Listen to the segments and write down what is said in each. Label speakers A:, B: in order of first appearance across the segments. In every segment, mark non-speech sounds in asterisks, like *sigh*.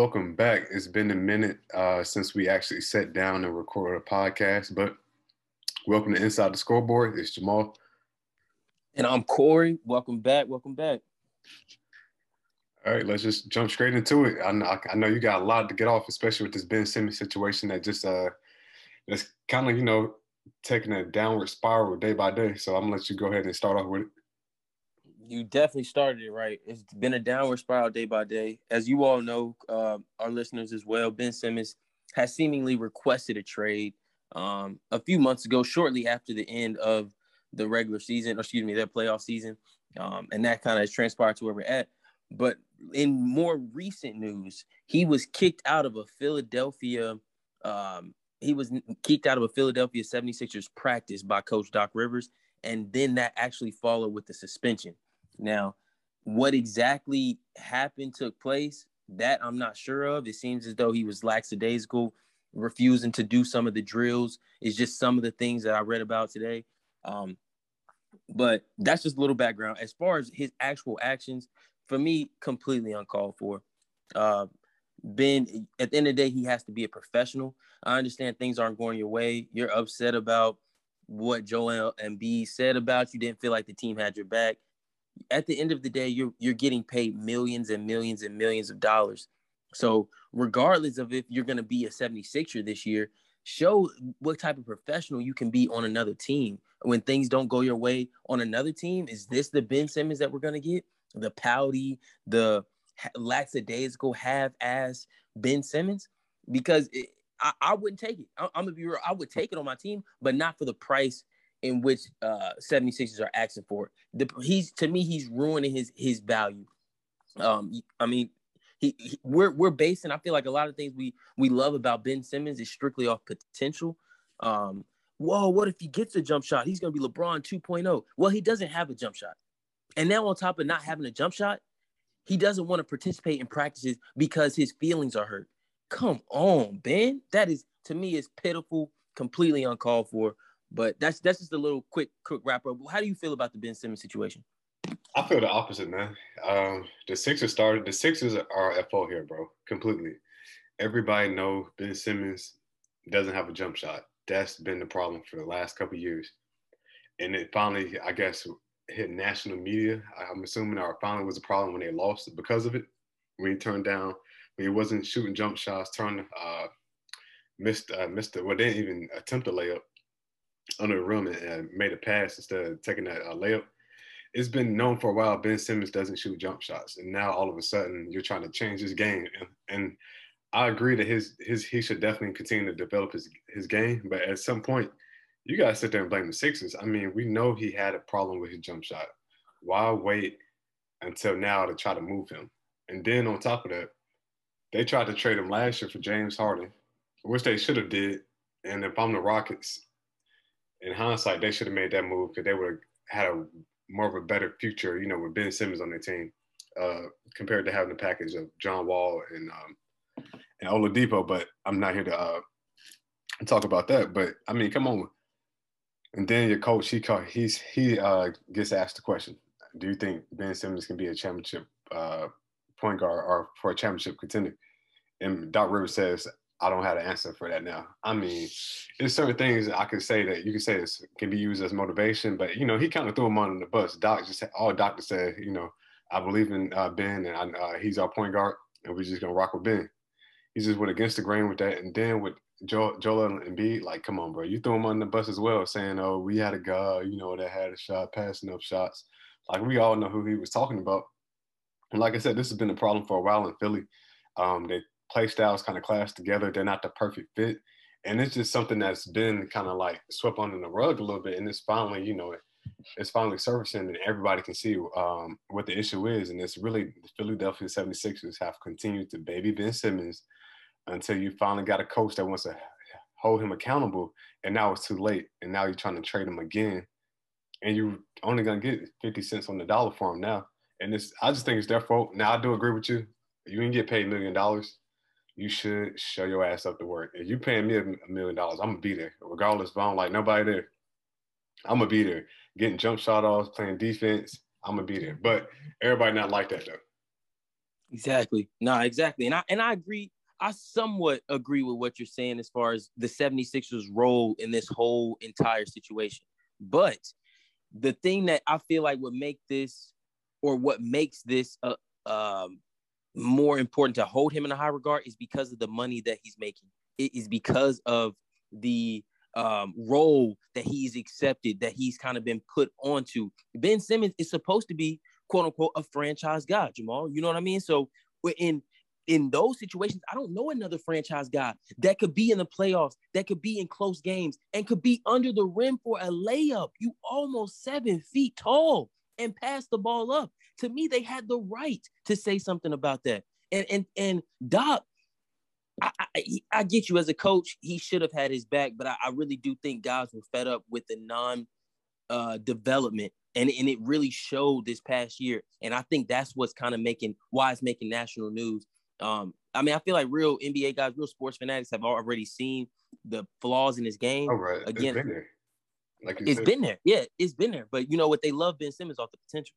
A: Welcome back. It's been a minute uh, since we actually sat down and recorded a podcast, but welcome to Inside the Scoreboard. It's Jamal.
B: And I'm Corey. Welcome back. Welcome back.
A: All right, let's just jump straight into it. I know, I know you got a lot to get off, especially with this Ben Simmons situation that just uh that's kind of you know taking a downward spiral day by day. So I'm gonna let you go ahead and start off with it.
B: You definitely started it right. It's been a downward spiral day by day. As you all know, uh, our listeners as well, Ben Simmons has seemingly requested a trade um, a few months ago, shortly after the end of the regular season, or excuse me, their playoff season. Um, and that kind of has transpired to where we're at. But in more recent news, he was kicked out of a Philadelphia um, he was kicked out of a Philadelphia 76ers practice by coach Doc Rivers and then that actually followed with the suspension. Now, what exactly happened took place, that I'm not sure of. It seems as though he was lackadaisical, refusing to do some of the drills. It's just some of the things that I read about today. Um, but that's just a little background. As far as his actual actions, for me, completely uncalled for. Uh, Ben, at the end of the day, he has to be a professional. I understand things aren't going your way. You're upset about what Joel Embiid said about you. Didn't feel like the team had your back. At the end of the day, you're you're getting paid millions and millions and millions of dollars. So regardless of if you're going to be a 76er this year, show what type of professional you can be on another team. When things don't go your way on another team, is this the Ben Simmons that we're going to get? The pouty, the lackadaisical, half-ass Ben Simmons? Because it, I, I, wouldn't take it. I, am gonna be real. I would take it on my team, but not for the price in which uh 76ers are asking for. The, he's to me, he's ruining his his value. Um, I mean, he, he, we're we're basing. I feel like a lot of things we we love about Ben Simmons is strictly off potential. Um, whoa, what if he gets a jump shot? He's gonna be LeBron 2.0. Well, he doesn't have a jump shot, and now on top of not having a jump shot, he doesn't want to participate in practices because his feelings are hurt. Come on, Ben. That is to me is pitiful, completely uncalled for. But that's that's just a little quick quick wrap up. How do you feel about the Ben Simmons situation?
A: I feel the opposite, man. Um, the Sixers started. The Sixers are at fault here, bro. Completely. Everybody know Ben Simmons doesn't have a jump shot. That's been the problem for the last couple years, and it finally, I guess, hit national media. I'm assuming our finally was a problem when they lost because of it. When he turned down when he wasn't shooting jump shots, turned uh, missed uh, missed it. Well, didn't even attempt a layup under the rim and, and made a pass instead of taking that uh, layup. It's been known for a while Ben Simmons doesn't shoot jump shots, and now all of a sudden you're trying to change his game. And, and I agree that his his he should definitely continue to develop his his game, but at some point you gotta sit there and blame the Sixers. I mean, we know he had a problem with his jump shot. Why wait until now to try to move him? And then on top of that, they tried to trade him last year for James Harden, which they should have did. And if I'm the Rockets, in hindsight, they should have made that move because they would have had a more of a better future, you know, with Ben Simmons on their team, uh, compared to having the package of John Wall and um, and Oladipo. But I'm not here to uh, talk about that. But I mean, come on. And then your coach, he called, he's he uh, gets asked the question: Do you think Ben Simmons can be a championship uh, point guard or for a championship contender. And Doc Rivers says, I don't have an answer for that now. I mean, there's certain things I can say that you can say this can be used as motivation, but you know, he kind of threw him on the bus. Doc just all doctor said, you know, I believe in uh, Ben and I, uh, he's our point guard, and we're just gonna rock with Ben. He just went against the grain with that, and then with Joel, Joel Embiid, like, come on, bro, you threw him on the bus as well, saying, oh, we had a guy, you know, that had a shot, passing up shots. Like we all know who he was talking about. And like I said, this has been a problem for a while in Philly. Um, their play styles kind of clash together. They're not the perfect fit. And it's just something that's been kind of like swept under the rug a little bit. And it's finally, you know, it's finally surfacing and everybody can see um, what the issue is. And it's really the Philadelphia 76ers have continued to baby Ben Simmons until you finally got a coach that wants to hold him accountable. And now it's too late. And now you're trying to trade him again. And you're only going to get 50 cents on the dollar for him now. And this, I just think it's their fault. Now I do agree with you. You can get paid a million dollars. You should show your ass up to work. If you paying me a million dollars, I'm gonna be there, regardless if I don't like nobody there. I'm gonna be there, getting jump shot offs, playing defense. I'm gonna be there. But everybody not like that though.
B: Exactly. No, exactly. And I and I agree. I somewhat agree with what you're saying as far as the 76ers role in this whole entire situation. But the thing that I feel like would make this or what makes this a, um, more important to hold him in a high regard is because of the money that he's making. It is because of the um, role that he's accepted, that he's kind of been put onto. Ben Simmons is supposed to be quote unquote a franchise guy, Jamal. You know what I mean? So in in those situations, I don't know another franchise guy that could be in the playoffs, that could be in close games, and could be under the rim for a layup. You almost seven feet tall and pass the ball up. To me, they had the right to say something about that. And and and Doc, I, I, I get you as a coach, he should have had his back, but I, I really do think guys were fed up with the non uh, development and, and it really showed this past year. And I think that's what's kind of making why it's making national news. Um, I mean, I feel like real NBA guys, real sports fanatics have already seen the flaws in his game.
A: All right, right. Again, it's been there.
B: Like it's said. been there. Yeah, it's been there. But you know what? They love Ben Simmons off the potential.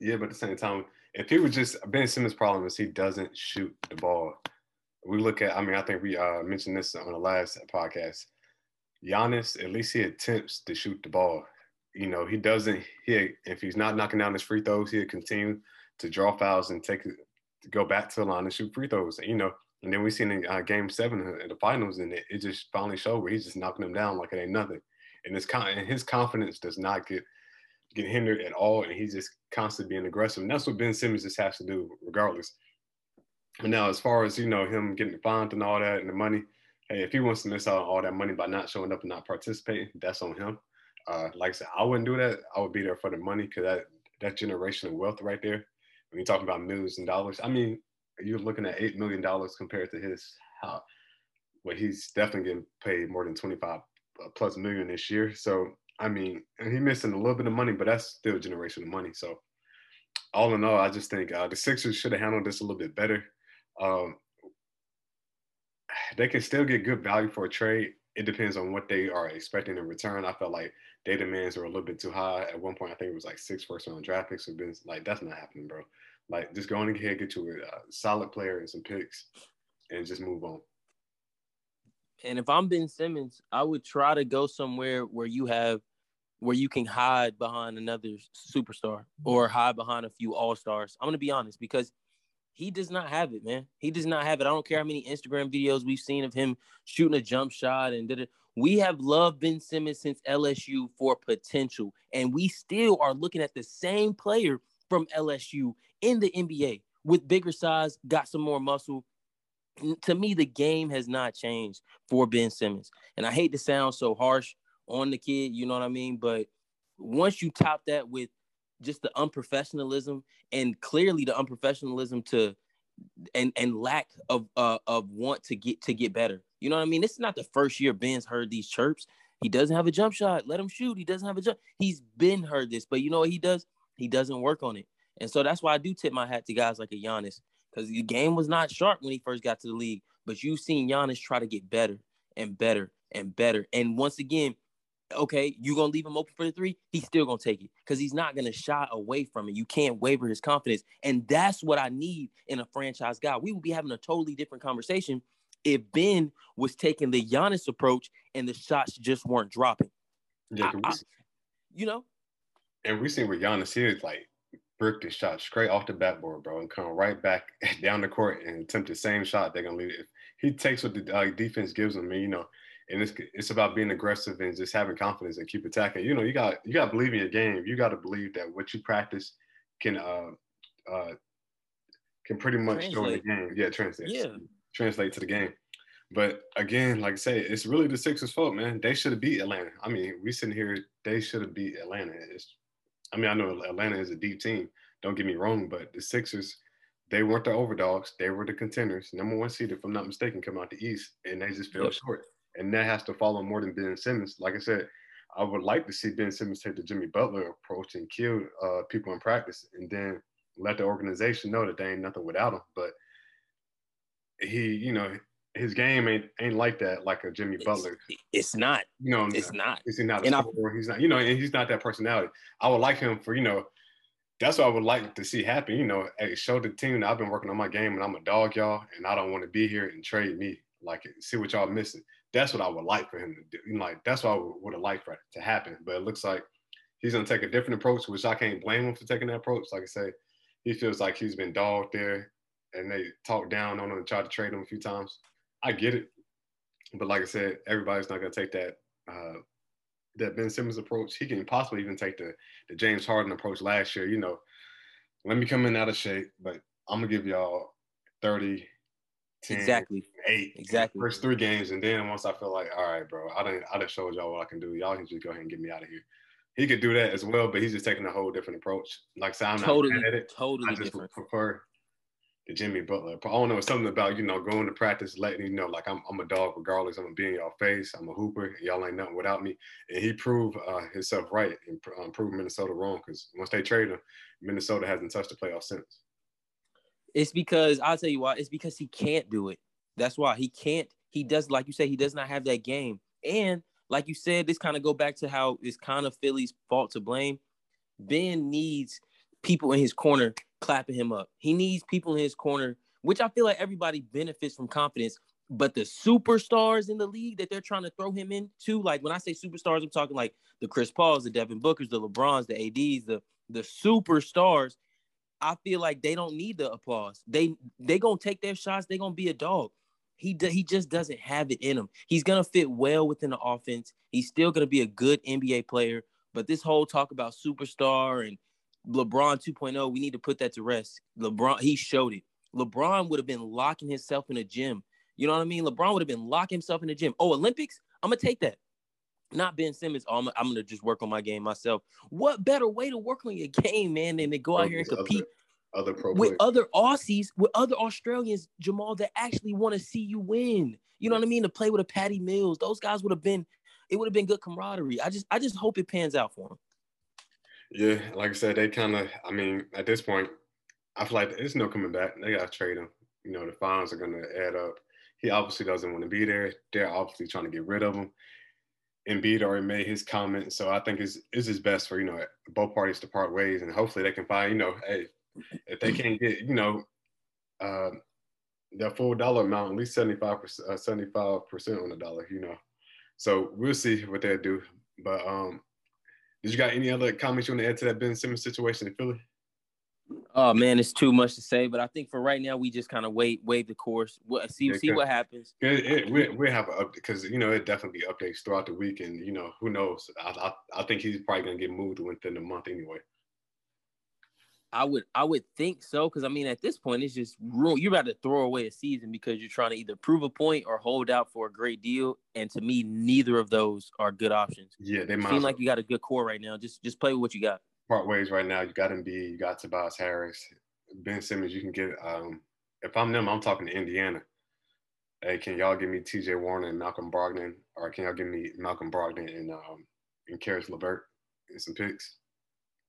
A: Yeah, but at the same time, if he was just Ben Simmons' problem is he doesn't shoot the ball. We look at, I mean, I think we uh, mentioned this on the last podcast. Giannis, at least he attempts to shoot the ball you know, he doesn't. He if he's not knocking down his free throws, he'll continue to draw fouls and take to go back to the line and shoot free throws. You know, and then we seen in uh, Game Seven in the finals, and it, it just finally showed where he's just knocking them down like it ain't nothing. And his and his confidence does not get get hindered at all, and he's just constantly being aggressive. And that's what Ben Simmons just has to do, regardless. And now, as far as you know, him getting the fined and all that, and the money, hey, if he wants to miss out on all that money by not showing up and not participating, that's on him. Uh, like I said, I wouldn't do that. I would be there for the money because that that generational wealth right there. When you're talking about millions and dollars, I mean, you're looking at eight million dollars compared to his how. Well, he's definitely getting paid more than 25 uh, plus million this year. So I mean, and he missing a little bit of money, but that's still generational money. So all in all, I just think uh, the Sixers should have handled this a little bit better. Um, they can still get good value for a trade. It depends on what they are expecting in return. I felt like their demands were a little bit too high. At one point, I think it was like six first round draft picks. Have been like, that's not happening, bro. Like, just go on ahead, get you a, a solid player and some picks, and just move on.
B: And if I'm Ben Simmons, I would try to go somewhere where you have where you can hide behind another superstar or hide behind a few all stars. I'm gonna be honest because he does not have it, man. He does not have it. I don't care how many Instagram videos we've seen of him shooting a jump shot and did it. We have loved Ben Simmons since LSU for potential, and we still are looking at the same player from LSU in the NBA with bigger size, got some more muscle. To me, the game has not changed for Ben Simmons. And I hate to sound so harsh on the kid, you know what I mean? But once you top that with just the unprofessionalism and clearly the unprofessionalism to and and lack of uh, of want to get to get better. You know what I mean? This is not the first year Ben's heard these chirps. He doesn't have a jump shot. Let him shoot. He doesn't have a jump. He's been heard this, but you know what he does? He doesn't work on it. And so that's why I do tip my hat to guys like a Giannis because the game was not sharp when he first got to the league. But you've seen Giannis try to get better and better and better. And once again, okay, you're gonna leave him open for the three, he's still gonna take it because he's not gonna shy away from it. You can't waver his confidence, and that's what I need in a franchise guy. We would be having a totally different conversation if Ben was taking the Giannis approach and the shots just weren't dropping.
A: Yeah, I, I,
B: you know.
A: And we seen with Giannis here, like the shot straight off the backboard, bro, and come right back *laughs* down the court and attempt the same shot. They're gonna leave it. If he takes what the uh, defense gives him, you know, and it's it's about being aggressive and just having confidence and keep attacking. You know, you got you got to believe in your game. You got to believe that what you practice can uh uh can pretty much translate. show in the game. Yeah, translate.
B: Yeah,
A: translate to the game. But again, like I say, it's really the Sixers' fault, man. They should have beat Atlanta. I mean, we sitting here, they should have beat Atlanta. It's, I mean, I know Atlanta is a deep team. Don't get me wrong, but the Sixers, they weren't the overdogs. They were the contenders, number one seed, if I'm not mistaken, come out the East, and they just fell yep. short and that has to follow more than Ben Simmons. Like I said, I would like to see Ben Simmons take the Jimmy Butler approach and kill uh, people in practice, and then let the organization know that they ain't nothing without him. But he, you know, his game ain't ain't like that, like a Jimmy
B: it's,
A: Butler.
B: It's not.
A: You know,
B: it's not.
A: Is he not a scorer? He's not. You know, and he's not that personality. I would like him for you know that's what I would like to see happen. You know, hey, show the team that I've been working on my game and I'm a dog, y'all, and I don't want to be here and trade me. Like, see what y'all missing. That's what I would like for him to do. like, that's what I would have liked for it to happen. But it looks like he's gonna take a different approach, which I can't blame him for taking that approach. Like I say, he feels like he's been dogged there, and they talked down on him and tried to trade him a few times. I get it, but like I said, everybody's not gonna take that uh, that Ben Simmons approach. He can possibly even take the the James Harden approach last year. You know, let me come in out of shape, but I'm gonna give y'all 30, 10,
B: exactly,
A: eight,
B: exactly.
A: First three games, and then once I feel like, all right, bro, I didn't, I just showed y'all what I can do. Y'all can just go ahead and get me out of here. He could do that as well, but he's just taking a whole different approach. Like said, I'm
B: totally,
A: not mad at
B: it. Totally
A: I just
B: different.
A: prefer the Jimmy Butler. I don't know something about you know going to practice, letting you know like I'm I'm a dog regardless. I'm gonna be in y'all face. I'm a hooper. Y'all ain't nothing without me. And he proved uh, himself right and um, proved Minnesota wrong because once they traded him, Minnesota hasn't touched the playoff since.
B: It's because I'll tell you why. It's because he can't do it. That's why he can't. He does, like you said, he does not have that game. And like you said, this kind of go back to how it's kind of Philly's fault to blame. Ben needs people in his corner clapping him up. He needs people in his corner, which I feel like everybody benefits from confidence. But the superstars in the league that they're trying to throw him into, like when I say superstars, I'm talking like the Chris Pauls, the Devin Bookers, the LeBrons, the ADs, the the superstars. I feel like they don't need the applause. They they gonna take their shots. They gonna be a dog. He do, he just doesn't have it in him. He's gonna fit well within the offense. He's still gonna be a good NBA player. But this whole talk about superstar and LeBron 2.0, we need to put that to rest. LeBron, he showed it. LeBron would have been locking himself in a gym. You know what I mean? LeBron would have been locking himself in the gym. Oh, Olympics? I'm gonna take that. Not Ben Simmons. Oh, I'm, I'm, gonna just work on my game myself. What better way to work on your game, man, than to go out here and compete
A: other, other
B: with other Aussies, with other Australians, Jamal, that actually want to see you win. You know what I mean? To play with a Patty Mills, those guys would have been. It would have been good camaraderie. I just, I just hope it pans out for him.
A: Yeah, like I said, they kind of. I mean, at this point, I feel like there's no coming back. They got to trade him. You know, the fines are to add up. He obviously doesn't want to be there. They're obviously trying to get rid of him. Embiid already made his comment, so I think it's it's just best for you know both parties to part ways, and hopefully they can find you know, hey, if they can't get you know, uh, that full dollar amount, at least 75 percent, uh, 75 percent on the dollar, you know. So we'll see what they do. But um, did you got any other comments you want to add to that Ben Simmons situation in Philly?
B: Oh man, it's too much to say, but I think for right now we just kind of wait, wave the course, we'll, see yeah, see what happens.
A: It, it, we we have a because you know it definitely updates throughout the week, and you know who knows. I I, I think he's probably gonna get moved within a month anyway.
B: I would I would think so because I mean at this point it's just you're about to throw away a season because you're trying to either prove a point or hold out for a great deal, and to me neither of those are good options.
A: Yeah, they might
B: seem like you got a good core right now. Just just play with what you got
A: part ways right now. You got Embiid, you got Tobias Harris, Ben Simmons. You can get. Um, if I'm them, I'm talking to Indiana. Hey, can y'all give me T.J. Warren and Malcolm Brogdon, or can y'all give me Malcolm Brogdon and um and Caris LeVert and some picks?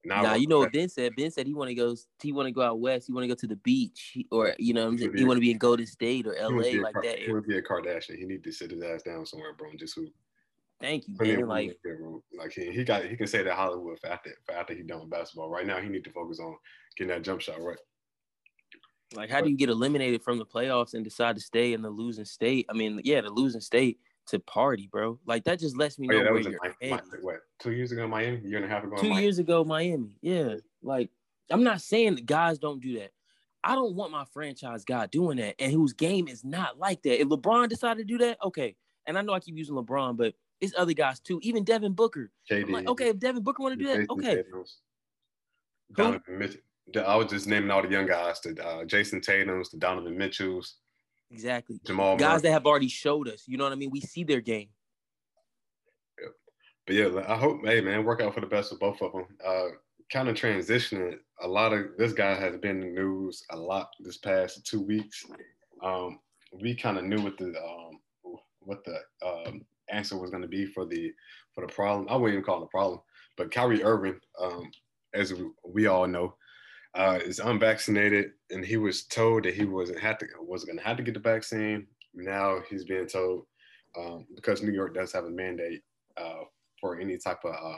B: Now, nah, you know what Ben said. Ben said he want to go. He want to go out west. He want to go to the beach, or you know, he, he want to be in Golden State or L.A. like that.
A: He to be a Kardashian. He need to sit his ass down somewhere, bro, and just hoop.
B: Thank you, man. Like,
A: like he, he got he can say that Hollywood for after for after he done with basketball. Right now, he need to focus on getting that jump shot right.
B: Like, how do you get eliminated from the playoffs and decide to stay in the losing state? I mean, yeah, the losing state to party, bro. Like that just lets me know oh, yeah, where you're
A: my, my, what two years ago, Miami, year and a half ago.
B: Two years ago, Miami. Yeah, like I'm not saying that guys don't do that. I don't want my franchise guy doing that, and whose game is not like that. If LeBron decided to do that, okay. And I know I keep using LeBron, but it's other guys too. Even Devin Booker. JD. I'm like, okay, if Devin Booker want to do that, okay.
A: Donovan Mitchell. I was just naming all the young guys: the uh, Jayson Tatum's, the Donovan Mitchells.
B: Exactly. Jamal guys Murray. that have already showed us. You know what I mean? We see their game.
A: Yeah. But yeah, I hope, hey man, work out for the best of both of them. Uh, kind of transitioning. A lot of this guy has been in the news a lot this past two weeks. Um, we kind of knew what the um, what the um, answer was going to be for the for the problem. I wouldn't even call it a problem, but Kyrie Irving, um, as we, all know, uh, is unvaccinated, and he was told that he wasn't had to wasn't going to have to get the vaccine. Now he's being told um, because New York does have a mandate uh, for any type of uh,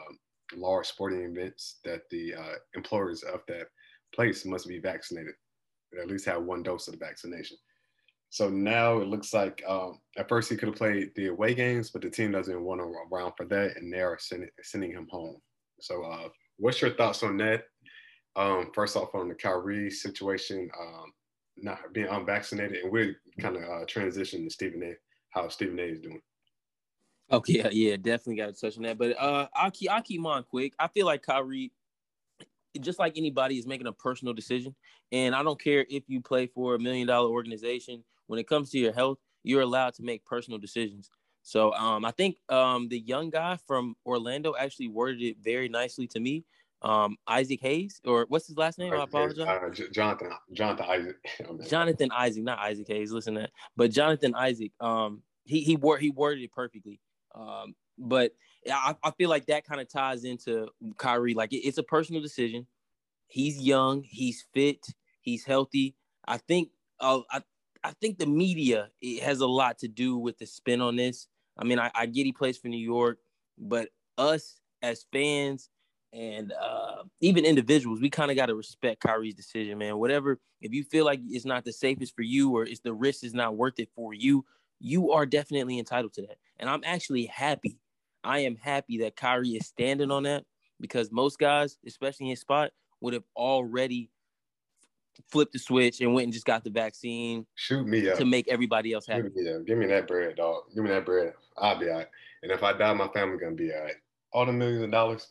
A: large sporting events that the uh, employers of that place must be vaccinated, at least have one dose of the vaccination. So now it looks like um, at first he could have played the away games, but the team doesn't want him around for that, and they are sending, sending him home. So, uh, what's your thoughts on that? Um, first off, on the Kyrie situation, um, not being unvaccinated, and we're kind of uh, transition to Stephen A. How Stephen A. is doing.
B: Okay, yeah, yeah, definitely got to touch on that. But uh, I'll keep I'll keep mine quick. I feel like Kyrie, just like anybody, is making a personal decision, and I don't care if you play for a million dollar organization. When it comes to your health, you're allowed to make personal decisions. So um, I think um, the young guy from Orlando actually worded it very nicely to me um, Isaac Hayes, or what's his last name? I apologize.
A: Uh, Jonathan, Jonathan Isaac. *laughs*
B: Jonathan Isaac, not Isaac Hayes. Listen to that, but Jonathan Isaac. Um, he he word he worded it perfectly. Um, but I, I feel like that kind of ties into Kyrie. Like it, it's a personal decision. He's young. He's fit. He's healthy. I think. Uh, I I think the media it has a lot to do with the spin on this. I mean, I, I get he plays for New York, but us as fans and uh, even individuals, we kind of got to respect Kyrie's decision, man. Whatever, if you feel like it's not the safest for you or it's the risk is not worth it for you, you are definitely entitled to that. And I'm actually happy. I am happy that Kyrie is standing on that because most guys, especially in his spot, would have already flipped the switch and went and just got the vaccine.
A: Shoot me up
B: to make everybody else happy.
A: Up. Give me that bread, dog. Give me that bread. I'll be all right. And if I die, my family gonna be all right. All the millions of dollars,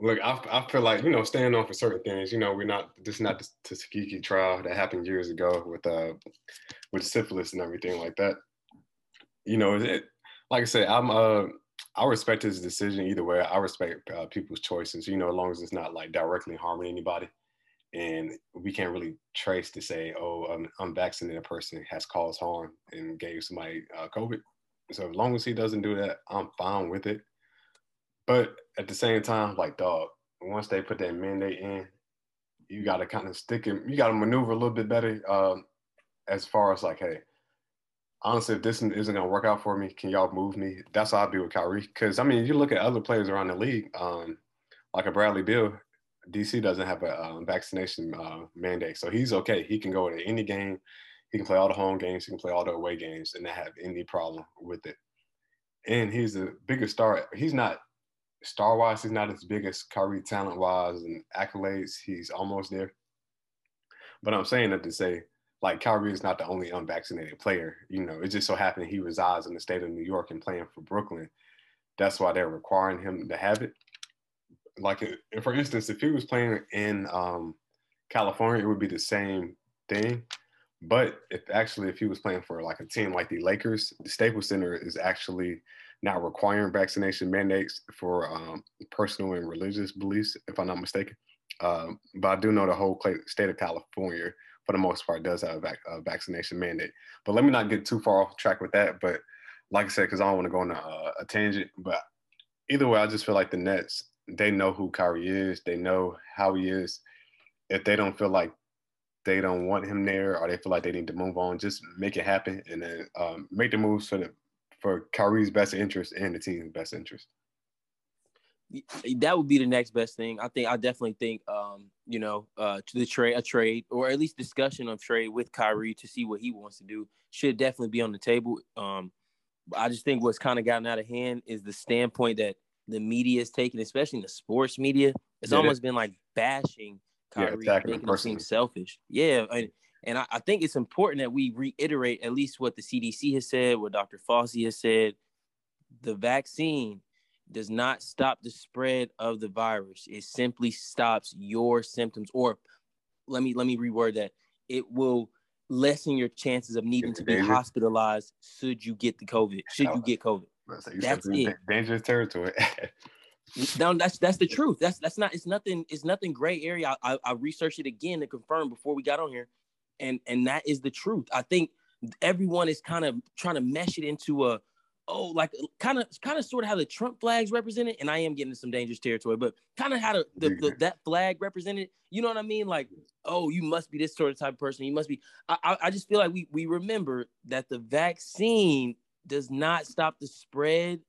A: look, I, I feel like you know, staying on for certain things. You know, we're not this is not the Tuskegee trial that happened years ago with uh with syphilis and everything like that. You know, it like I said, I'm uh I respect his decision either way. I respect uh, people's choices. You know, as long as it's not like directly harming anybody, and we can't really trace to say, oh, an unvaccinated person has caused harm and gave somebody uh, COVID. So as long as he doesn't do that, I'm fine with it. But at the same time, like dog, once they put that mandate in, you got to kind of stick it. You got to maneuver a little bit better. Um, as far as like, hey, honestly, if this isn't gonna work out for me, can y'all move me? That's how I'd be with Kyrie. Because I mean, you look at other players around the league, um, like a Bradley Beal. DC doesn't have a um, vaccination uh, mandate, so he's okay. He can go to any game. He can play all the home games. He can play all the away games, and not have any problem with it. And he's the biggest star. He's not star wise, he's not as big as Kyrie talent wise and accolades. He's almost there. But I'm saying that to say, like Kyrie is not the only unvaccinated player. You know, it just so happened he resides in the state of New York and playing for Brooklyn. That's why they're requiring him to have it. Like, for instance, if he was playing in um, California, it would be the same thing. But if actually, if he was playing for like a team like the Lakers, the Staples Center is actually not requiring vaccination mandates for um, personal and religious beliefs, if I'm not mistaken. Um, but I do know the whole state of California, for the most part, does have a, vac- a, vaccination mandate. But let me not get too far off track with that. But like I said, because I don't want to go on a, a tangent. But either way, I just feel like the Nets, they know who Kyrie is, they know how he is. If they don't feel like they don't want him there or they feel like they need to move on, just make it happen and then um, make the moves for the for Kyrie's best interest and the team's best interest.
B: That would be the next best thing. I think I definitely think um, you know, uh to the trade a trade or at least discussion of trade with Kyrie to see what he wants to do should definitely be on the table. Um I just think what's kind of gotten out of hand is the standpoint that the media is taking, especially the sports media. It's yeah, almost been like bashing Kyrie, yeah, making him seem selfish. Yeah, and and I, I, think it's important that we reiterate at least what the CDC has said, what Dr. Fauci has said. The vaccine does not stop the spread of the virus. It simply stops your symptoms. Or let me let me reword that. It will lessen your chances of needing to be hospitalized should you get the COVID. Should you get COVID.
A: That's it. Dangerous territory. *laughs*
B: no, that's that's the truth. That's that's not. It's nothing. It's nothing gray area. I, I, I researched it again to confirm before we got on here and and that is the truth. I think everyone is kind of trying to mesh it into a oh like kind of kind of sort of how the Trump flags represented, and I am getting some dangerous territory, but kind of how the, the, that flag represented. You know what I mean? Like oh, you must be this sort of type of person. You must be. I I just feel like we we remember that the vaccine does not stop the spread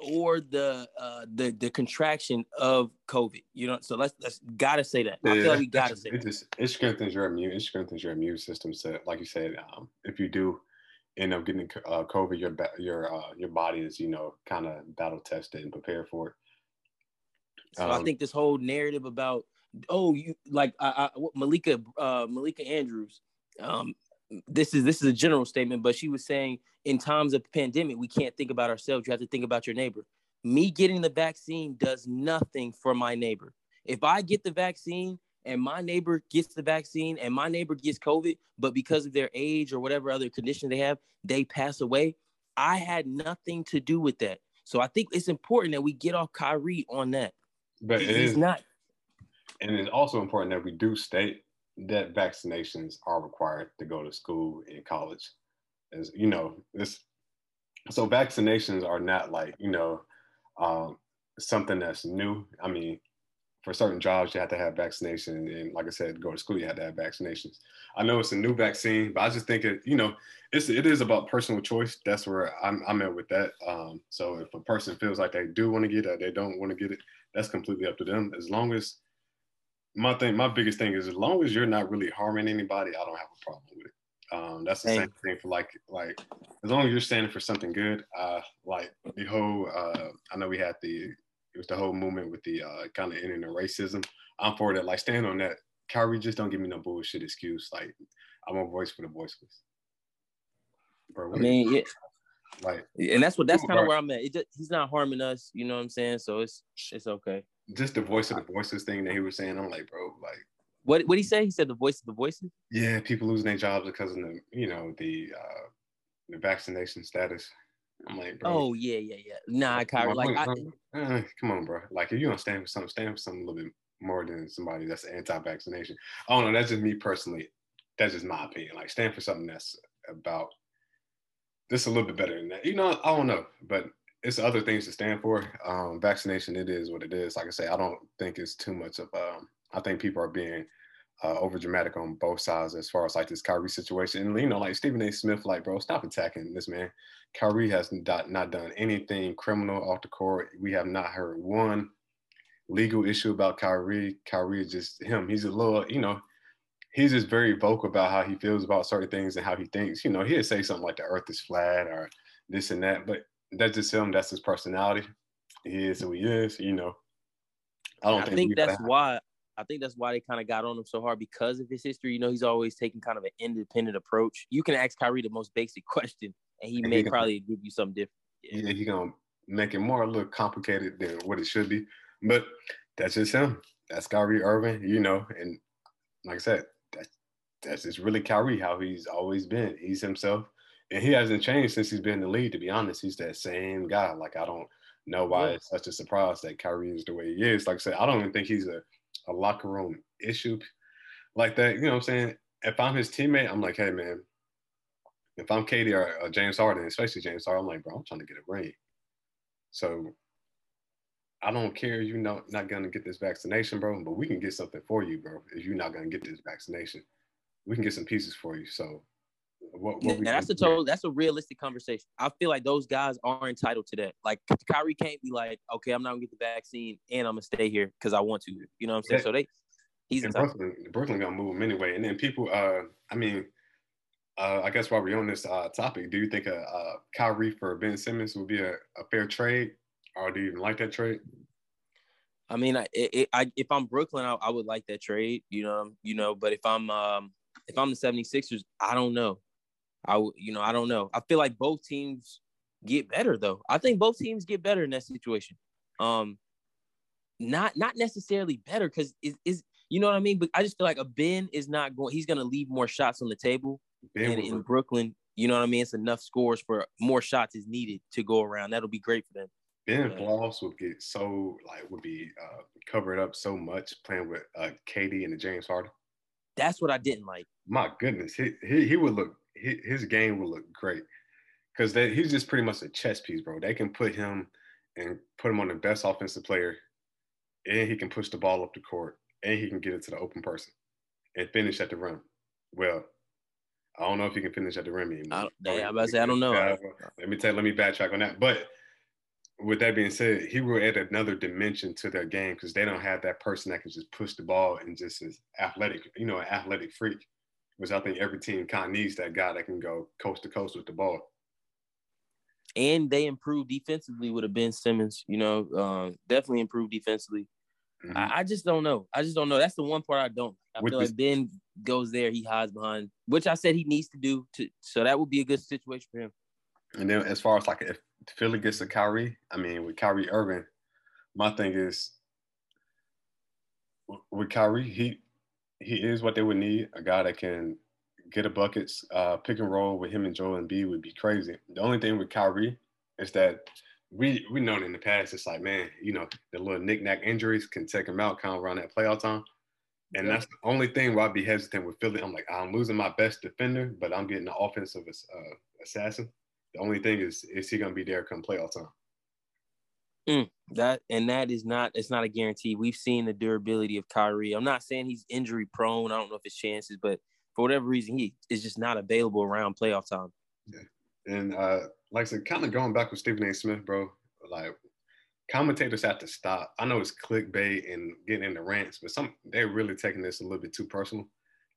B: or the uh the the contraction of COVID. You know, so let's let's gotta say that. I feel like we *laughs* gotta say
A: it. Just, it strengthens your immune. It strengthens your immune system. So, like you said, um, if you do end up getting uh, COVID, your your uh, your body is you know kind of battle tested and prepared for it.
B: So um, I think this whole narrative about oh you like I, I, Malika uh, Malika Andrews, um, this is this is a general statement, but she was saying in times of pandemic we can't think about ourselves. You have to think about your neighbor. Me getting the vaccine does nothing for my neighbor. If I get the vaccine and my neighbor gets the vaccine and my neighbor gets COVID, but because of their age or whatever other condition they have, they pass away. I had nothing to do with that. So I think it's important that we get off Kyrie on that.
A: But it is not. And it's also important that we do state that vaccinations are required to go to school and college. As you know, this so vaccinations are not like, you know, um, something that's new. I mean, for certain jobs, you have to have vaccination. And like I said, go to school, you have to have vaccinations. I know it's a new vaccine, but I just think it, you know, it's it is about personal choice. That's where I'm I'm at with that. Um, so if a person feels like they do want to get it, they don't want to get it, that's completely up to them. As long as my thing, my biggest thing is as long as you're not really harming anybody, I don't have a problem with it. Um, that's the same thing for like like as long as you're standing for something good. Uh, like the whole uh, I know we had the it was the whole movement with the uh, kind of ending the racism. I'm for that. Like, stand on that. Kyrie, just don't give me no bullshit excuse. Like, I'm a voice for the voiceless.
B: Bro, I mean, yeah. Like, and that's what that's kind of where I'm at. Just, he's not harming us, you know what I'm saying? So it's it's okay.
A: Just the voice of the voices thing that he was saying, I'm like, bro, like,
B: what what he say? He said the voice of the voices.
A: Yeah, people losing their jobs because of the you know the uh the vaccination status. I'm like,
B: bro. Oh yeah, yeah, yeah. Nah, Kyrie, like, I,
A: uh, come on, bro. Like, if you don't stand for something, stand for something a little bit more than somebody that's anti-vaccination. I don't know. That's just me personally. That's just my opinion. Like, stand for something that's about this a little bit better than that. You know, I don't know, but it's other things to stand for. Um, vaccination, it is what it is. Like I say, I don't think it's too much of. Um, I think people are being uh, over dramatic on both sides as far as like this Kyrie situation. And you know, like Stephen A. Smith, like, bro, stop attacking this man. Kyrie has not, not done anything criminal off the court. We have not heard one legal issue about Kyrie. Kyrie is just him. He's a little, you know, he's just very vocal about how he feels about certain things and how he thinks. You know, he'll say something like the earth is flat or this and that, but that's just him. That's his personality. He is who he is, you know.
B: I don't I think, think that's why I think that's why they kind of got on him so hard because of his history. You know, he's always taking kind of an independent approach. You can ask Kyrie the most basic *laughs* question, and he and may he probably gonna, give you something different.
A: Yeah, yeah he's gonna make it more a little complicated than what it should be. But that's just him. That's Kyrie Irving, you know. And like I said, that's that's just really Kyrie, how he's always been. He's himself, and he hasn't changed since he's been in the league. To be honest, he's that same guy. Like I don't know why yeah. it's such a surprise that Kyrie is the way he is. Like I said, I don't even think he's a a locker room issue like that. You know what I'm saying? If I'm his teammate, I'm like, hey man, if I'm KD or, or James Harden, especially James Harden, I'm like, bro, I'm trying to get a ring. So I don't care you're not, not gonna get this vaccination, bro, but we can get something for you, bro. If you're not gonna get this vaccination, we can get some pieces for you. So
B: what, what that's a total that's a realistic conversation. I feel like those guys are entitled to that. Like Kyrie can't be like, okay, I'm not gonna get the vaccine and I'm gonna stay here because I want to. You know what I'm saying? Yeah. So they he's
A: in Brooklyn. Brooklyn gonna move him anyway. And then people, uh, I mean, uh, I guess while we're on this uh, topic, do you think a, a Kyrie for Ben Simmons would be a, a, fair trade, or do you even like that trade?
B: I mean, I, it, I if I'm Brooklyn, I, I, would like that trade. You know, you know. But if I'm um, if I'm the 76ers, I don't know. I you know I don't know. I feel like both teams get better though. I think both teams get better in that situation. Um, not not necessarily better because is is you know what I mean. But I just feel like a Ben is not going. He's going to leave more shots on the table. Ben and in Brooklyn, you know what I mean. It's enough scores for more shots is needed to go around. That'll be great for them.
A: Ben yeah. Floss would get so like would be uh, covered up so much playing with uh, KD and the James Harden.
B: That's what I didn't like.
A: My goodness, he he, he would look his game will look great because he's just pretty much a chess piece, bro. They can put him and put him on the best offensive player, and he can push the ball up the court, and he can get it to the open person and finish at the rim. Well, I don't know if he can finish at the rim anymore.
B: I, am about to say I don't know.
A: let me tell. Let me backtrack on that. But with that being said, he will add another dimension to their game because they don't have that person that can just push the ball and just is athletic, you know, an athletic freak. Which I think every team kind of needs that guy that can go coast to coast with the ball.
B: And they improved defensively with a Ben Simmons. You know, um, definitely improved defensively. Mm-hmm. I, I, just don't know. I just don't know. That's the one part I don't. I with feel this- like Ben goes there, he hides behind, which I said he needs to do. To so that would be a good situation for him.
A: And then as far as like if Philly gets a Kyrie, I mean with Kyrie Irving, my thing is with Kyrie, he he is what they would need, a guy that can get a buckets, uh, pick and roll with him and Joel Embiid would be crazy. The only thing with Kyrie is that we we known in the past, it's like, man, you know, the little knick-knack injuries can take him out kind of around that playoff time. And yeah. that's the only thing where I'd be hesitant with Philly. I'm like, I'm losing my best defender, but I'm getting the offensive uh, assassin. The only thing is, is he gonna be there come playoff time?
B: Mm, that and that is not it's not a guarantee. We've seen the durability of Kyrie. I'm not saying he's injury prone. I don't know if his chances, but for whatever reason, he is just not available around playoff time.
A: Yeah. And uh, like I said, kind of going back with Stephen A. Smith, bro. Like commentators have to stop. I know it's clickbait and getting into rants, but some they're really taking this a little bit too personal.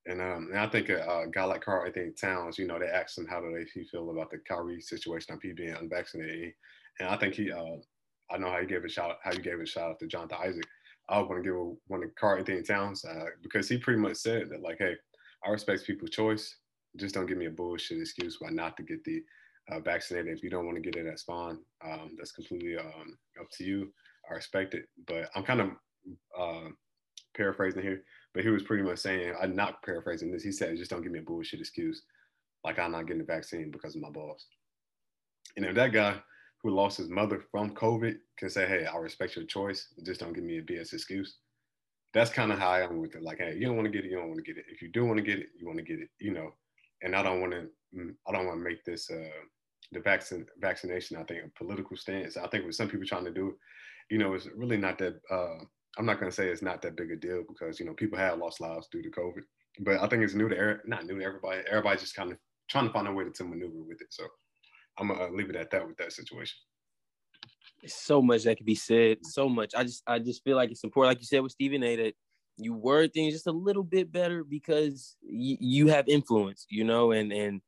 A: And, um, and I think a, a guy like Karl, I think Towns, you know, they asked him how do they he feel about the Kyrie situation of he being unvaccinated, and I think he, uh, I know how you gave a shout, how you gave a shout out to Jonathan Isaac. I want to give a, one to Karl-Anthony Towns uh, because he pretty much said that like, hey, I respect people's choice. Just don't give me a bullshit excuse why not to get the uh, vaccinated. If you don't want to get it, that's fine. Um, that's completely um, up to you. I respect it, but I'm kind of uh, paraphrasing here. But he was pretty much saying, I'm not paraphrasing this. He said, just don't give me a bullshit excuse, like I'm not getting the vaccine because of my boss. And if that guy who lost his mother from COVID can say, hey, I respect your choice, just don't give me a BS excuse that's kind of how I am with it. Like, hey, you don't want to get it, you don't want to get it. If you do want to get it, you want to get it. You know, and I don't want to. Mm, I don't want to make this uh, the vaccine vaccination. I think a political stance. I think with some people trying to do, you know, it's really not that. Uh, I'm not going to say it's not that big a deal because you know people have lost lives due to COVID, but I think it's new to not new to everybody. Everybody's just kind of trying to find a way to, to maneuver with it. So I'm gonna uh, leave it at that with that situation
B: so much that could be said. So much. I just I just feel like it's important, like you said with Stephen A, that you word things just a little bit better because y- you have influence, you know, and and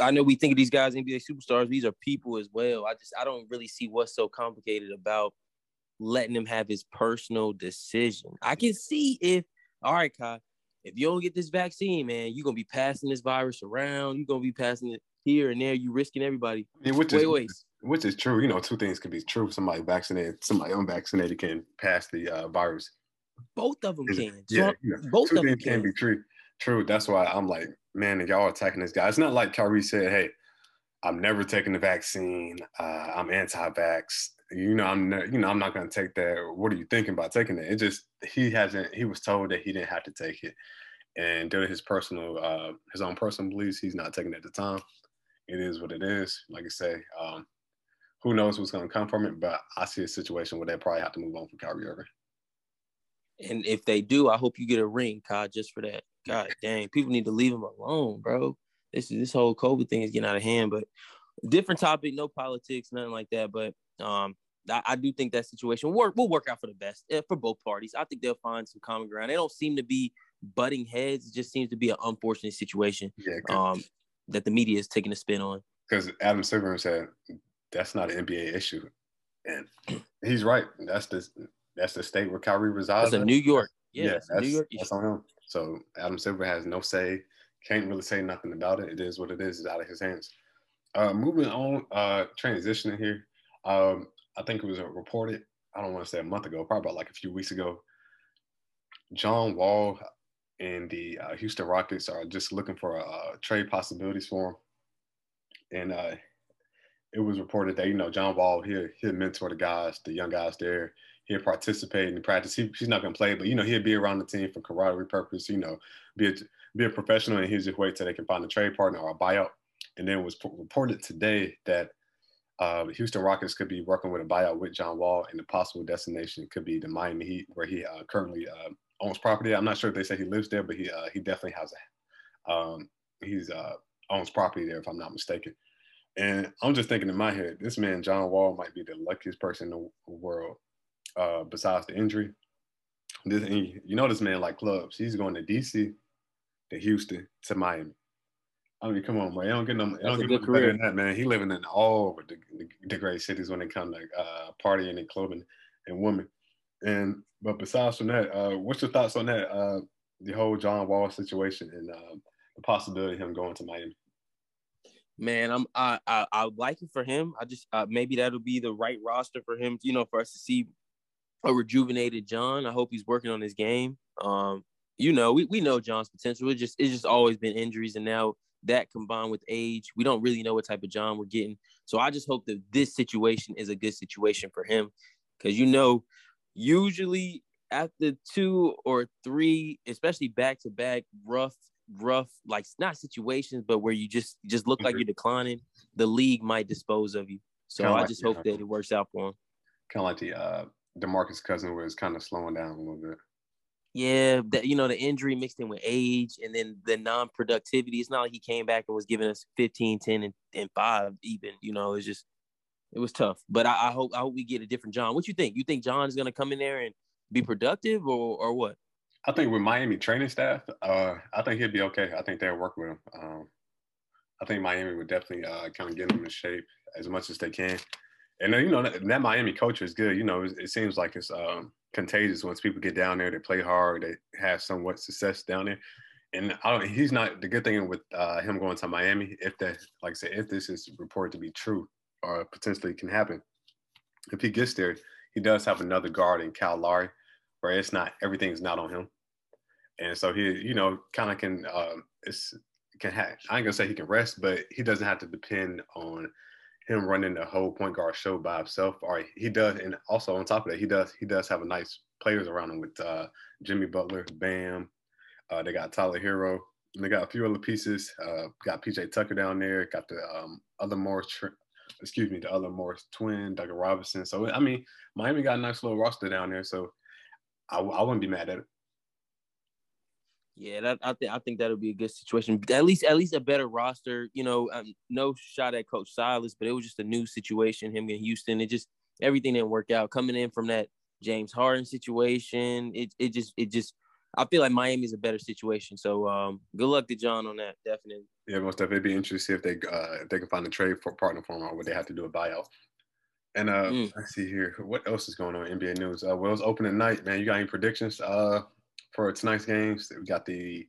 B: I know we think of these guys NBA superstars. These are people as well. I just I don't really see what's so complicated about letting him have his personal decision. I can see if all right, if you don't get this vaccine, man, you're gonna be passing this virus around. You're gonna be passing it here and there. You risking everybody.
A: Mean, which wait, is, wait which is true. You know, two things can be true. Somebody vaccinated, somebody unvaccinated can pass the uh, virus.
B: Both of them can. Yeah, so both
A: two
B: of them
A: can. can be true. True. That's why I'm like, man, y'all attacking this guy. It's not like Kyrie said, "Hey, I'm never taking the vaccine. Uh, I'm anti-vax. You know, I'm ne- you know, I'm not to take that. What are you thinking about taking it? It just he hasn't. He was told that he didn't have to take it, and due to his personal, uh, his own personal beliefs, he's not taking it at the time. It is what it is. Like I say, um, who knows what's to come from it? But I see a situation where they probably have to move on from Kyrie Irving.
B: And if they do, I hope you get a ring, Kai, just for that. God dang, people need to leave him alone, bro. This is this whole COVID thing is getting out of hand. But different topic, no politics, nothing like that. But um, I, I do think that situation work will work out for the best eh, for both parties. I think they'll find some common ground. They don't seem to be butting heads. It just seems to be an unfortunate situation. Yeah, um, that the media is taking a spin on.
A: Because Adam Silver said that's not an NBA issue, and *clears throat* he's right. That's the that's the state where Kyrie resides.
B: That's a New York. Yeah, yeah
A: that's, New York. That's on him. So Adam Silver has no say. Can't really say nothing about it. It is what it is. It's out of his hands. Uh, moving on, uh, transitioning here. Um, I think it was reported. I don't want to say a month ago, probably about like a few weeks ago. John Wall and the uh, Houston Rockets are just looking for uh, trade possibilities for him. And uh, it was reported that you know John Wall he he'll mentor the guys, the young guys there. He'll participate in the practice. He, he's not gonna play, but you know he'll be around the team for camaraderie purpose. You know, be a be a professional, and he's just wait till they can find a trade partner or a buyout. And then it was reported today that uh, Houston Rockets could be working with a buyout with John Wall, and the possible destination could be the Miami Heat, where he uh, currently uh, owns property. I'm not sure if they say he lives there, but he uh, he definitely has a um, he's uh, owns property there, if I'm not mistaken. And I'm just thinking in my head, this man John Wall might be the luckiest person in the world, uh, besides the injury. This, you know, this man like clubs. He's going to DC, to Houston, to Miami. I mean, come on, man. You don't get no, don't get no better than that, man. He living in all the, the, the great cities when it comes to uh, partying and clubbing and women. And but besides from that, uh, what's your thoughts on that? Uh, the whole John Wall situation and uh, the possibility of him going to Miami.
B: Man, I'm I I, I like it for him. I just uh, maybe that'll be the right roster for him. You know, for us to see a rejuvenated John. I hope he's working on his game. Um, you know, we, we know John's potential. It just it's just always been injuries, and now that combined with age, we don't really know what type of John we're getting. So I just hope that this situation is a good situation for him, because you know, usually after two or three, especially back to back rough, rough, like not situations, but where you just just look like mm-hmm. you're declining, the league might dispose of you. So kinda I just hope that it works out for him.
A: Kind of like the uh Demarcus Cousin was kind of slowing down a little bit.
B: Yeah, that you know the injury mixed in with age and then the non-productivity. It's not like he came back and was giving us 15, 10, and, and five even. You know, it's just it was tough. But I, I hope I hope we get a different John. What you think? You think John is gonna come in there and be productive or or what?
A: I think with Miami training staff, uh, I think he'd be okay. I think they'll work with him. Um, I think Miami would definitely uh, kind of get him in shape as much as they can. And then, you know, that, that Miami culture is good. You know, it, it seems like it's um, contagious once people get down there. They play hard. They have somewhat success down there. And I don't. He's not the good thing with uh, him going to Miami. If that, like I said, if this is reported to be true or potentially can happen, if he gets there, he does have another guard in Kyle Lowry, where it's not everything's not on him, and so he, you know, kind of can. Um, it's can have. I ain't gonna say he can rest, but he doesn't have to depend on him running the whole point guard show by himself. All right, he does, and also on top of that, he does he does have a nice players around him with uh, Jimmy Butler, Bam. Uh, they got Tyler Herro. And they got a few other pieces. Uh, got PJ Tucker down there. Got the um, other Morris, excuse me, the other Morris twin, Duncan Robinson. So I mean, Miami got a nice little roster down there. So I, I wouldn't be mad at it.
B: Yeah, that, I think I think that'll be a good situation. At least at least a better roster. You know, um, no shot at Coach Silas, but it was just a new situation. Him in Houston, it just everything didn't work out. Coming in from that James Harden situation, it it just it just I feel like Miami's a better situation. So um, good luck to John on that, definitely.
A: Yeah, most definitely. It'd be interesting if they uh, if they can find a trade for partner for him or would they have to do a buyout. And uh, mm. let's see here, what else is going on in NBA news? Uh, well, it's opening night, man. You got any predictions? Uh, for tonight's games. We got the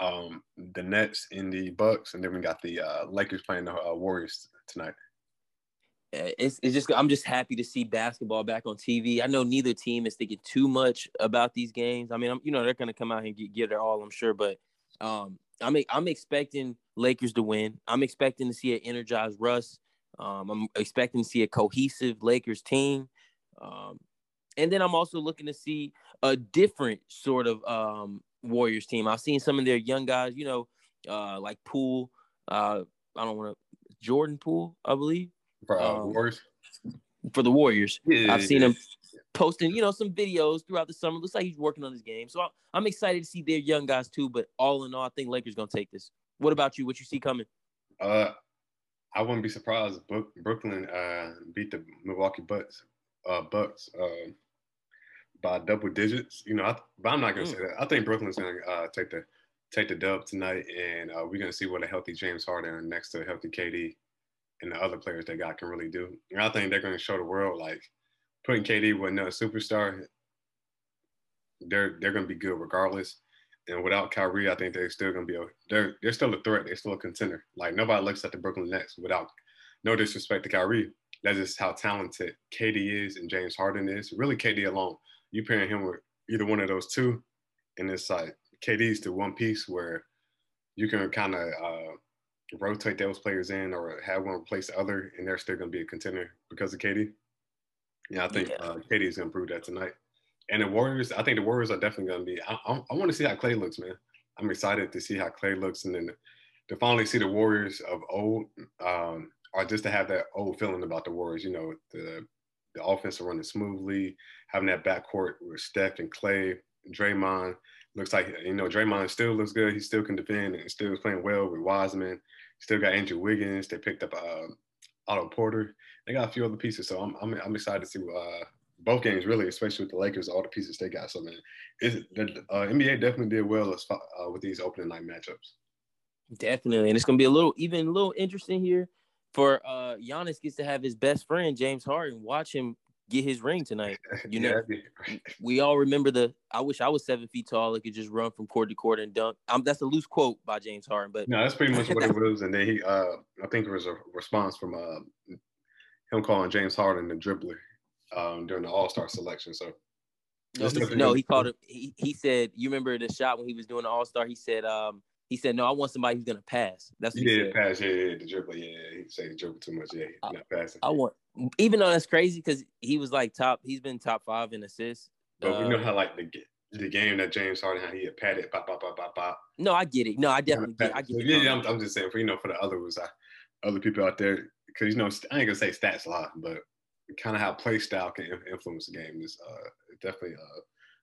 A: um, the Nets in the Bucks, and then we got the uh, Lakers playing the uh, Warriors tonight.
B: It's, it's just I'm just happy to see basketball back on TV. I know neither team is thinking too much about these games. I mean, I'm, you know they're gonna come out and get, get it all, I'm sure, but um, I'm I'm expecting Lakers to win. I'm expecting to see an energized Russ. Um, I'm expecting to see a cohesive Lakers team. Um, and then I'm also looking to see a different sort of um, Warriors team. I've seen some of their young guys, you know, uh, like Poole. Uh, I don't want to Jordan Poole, I believe.
A: For uh, um, Warriors.
B: For the Warriors, yeah, I've seen him posting, you know, some videos throughout the summer. Looks like he's working on his game. So I'm excited to see their young guys too. But all in all, I think Lakers gonna take this. What about you? What you see coming?
A: Uh, I wouldn't be surprised if Brooklyn uh, beat the Milwaukee Bucks. Uh, Bucks. Uh, by double digits. You know, I, but I'm not gonna mm. say that. I think Brooklyn's gonna uh, take the take the dub tonight, and uh, we're gonna see what a healthy James Harden next to a healthy KD and the other players they got can really do. And I think they're gonna show the world like putting KD with another superstar. They're they're gonna be good regardless. And without Kyrie, I think they're still gonna be a they're they're still a threat. They're still a contender. Like nobody looks at the Brooklyn Nets without no disrespect to Kyrie. That's just how talented KD is and James Harden is. Really, KD alone you pairing him with either one of those two, and it's like KD's the one piece where you can kind of uh, rotate those players in or have one replace the other, and they're still going to be a contender because of KD. Yeah, I think yeah. uh, KD is going to prove that tonight. And the Warriors, I think the Warriors are definitely going to be. I, I, I want to see how Klay looks, man. I'm excited to see how Klay looks, and then to finally see the Warriors of old, um, or just to have that old feeling about the Warriors. You know, the the offense running smoothly, having that backcourt with Steph and Klay, and Draymond. Looks like you know Draymond still looks good. He still can defend and still is playing well with Wiseman. Still got Andrew Wiggins. They picked up uh, Otto Porter. They got a few other pieces, so I'm I'm, I'm excited to see uh, both games really, especially with the Lakers, all the pieces they got. So man, is the uh, NBA definitely did well as, uh, with these opening night matchups.
B: Definitely, and it's gonna be a little even a little interesting here for uh Giannis gets to have his best friend James Harden watch him get his ring tonight. *laughs* You know, yeah. we all remember the. I wish I was seven feet tall. I could just run from court to court and dunk. Um, that's a loose quote by James Harden, but
A: no, that's pretty much what it *laughs* was. And then he, uh, I think it was a response from uh, him calling James Harden the dribbler um, during the All Star selection. So.
B: No, he, no, he called him. He, he said, "You remember the shot when he was doing the All Star? He said, um, he said, "No, I want somebody who's gonna pass." That's what
A: yeah, pass. Yeah, yeah, the dribble. Yeah, he said the dribble too much. Yeah, I, not passing. I
B: want, even though that's crazy because he was like top. He's been top five in assists.
A: But uh, we know uh, how like the the game that James Harden had, he had patted pop pop pop pop pop.
B: No, I get it. No, I definitely get. I get
A: so, it. Yeah, I'm, I'm, just saying for you know for the others, I, other people out there because you know I ain't gonna say stats a lot, but kind of how play style can influence the game is uh, it definitely uh,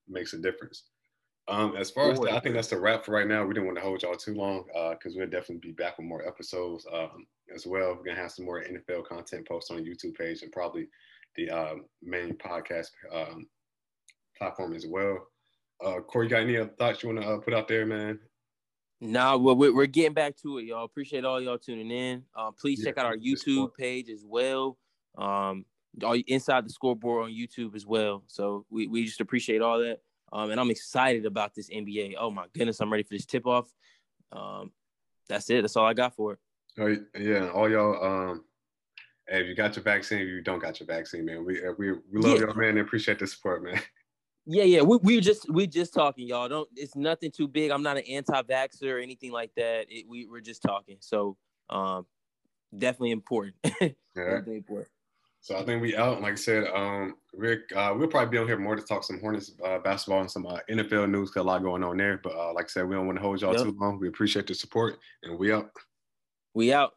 A: makes a difference. Um, as far as I think that's the wrap for right now. We didn't want to hold y'all too long because uh, we'll definitely be back with more episodes um, as well. We're gonna have some more NFL content posts on YouTube page and probably the um, main podcast um, platform as well. Uh, Corey, you got any other thoughts you want to uh, put out there, man?
B: Nah, well, we're getting back to it, y'all. Appreciate all y'all tuning in. Uh, please check out our YouTube page as well. Um, all inside the scoreboard on YouTube as well. So we, we just appreciate all that. Um, and I'm excited about this NBA. Oh my goodness, I'm ready for this tip off. Um, that's it. That's all I got for it.
A: Oh, yeah, all y'all. Um, hey, if you got your vaccine, if you don't got your vaccine, man, we we we love yeah. y'all, man. And appreciate the support, man. *laughs*
B: Yeah, yeah, we we just we just talking, y'all. Don't. It's nothing too big. I'm not an anti-vaxxer or anything like that. It, we we're just talking. So, um, definitely important. *laughs* yeah. Definitely
A: important. So I think we out. Like I said, um, Rick, uh, we'll probably be on here more to talk some Hornets uh, basketball and some uh, NFL news. Cause a lot going on there. But uh, like I said, we don't want to hold y'all yep. too long. We appreciate the support, and we out.
B: We out.